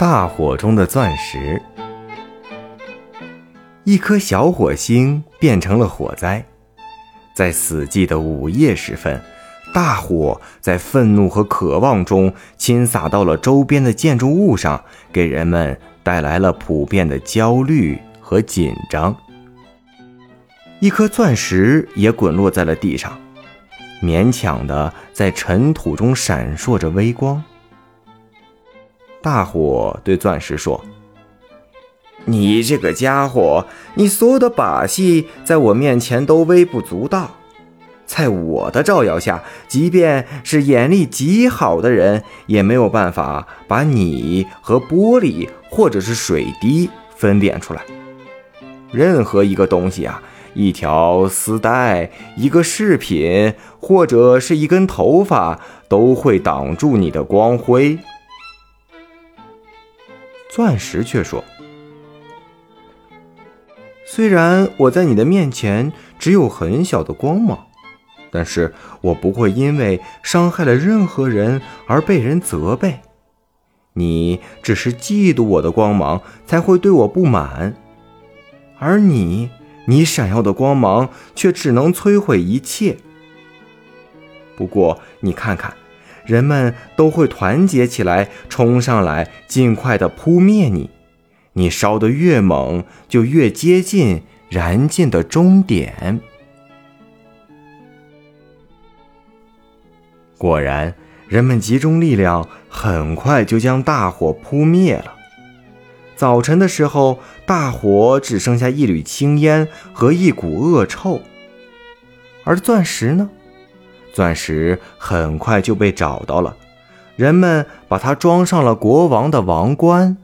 大火中的钻石，一颗小火星变成了火灾，在死寂的午夜时分，大火在愤怒和渴望中倾洒到了周边的建筑物上，给人们带来了普遍的焦虑和紧张。一颗钻石也滚落在了地上，勉强的在尘土中闪烁着微光。大火对钻石说：“你这个家伙，你所有的把戏在我面前都微不足道。在我的照耀下，即便是眼力极好的人，也没有办法把你和玻璃或者是水滴分辨出来。任何一个东西啊，一条丝带、一个饰品，或者是一根头发，都会挡住你的光辉。”钻石却说：“虽然我在你的面前只有很小的光芒，但是我不会因为伤害了任何人而被人责备。你只是嫉妒我的光芒，才会对我不满。而你，你闪耀的光芒却只能摧毁一切。不过，你看看。”人们都会团结起来，冲上来，尽快的扑灭你。你烧得越猛，就越接近燃尽的终点。果然，人们集中力量，很快就将大火扑灭了。早晨的时候，大火只剩下一缕青烟和一股恶臭，而钻石呢？钻石很快就被找到了，人们把它装上了国王的王冠。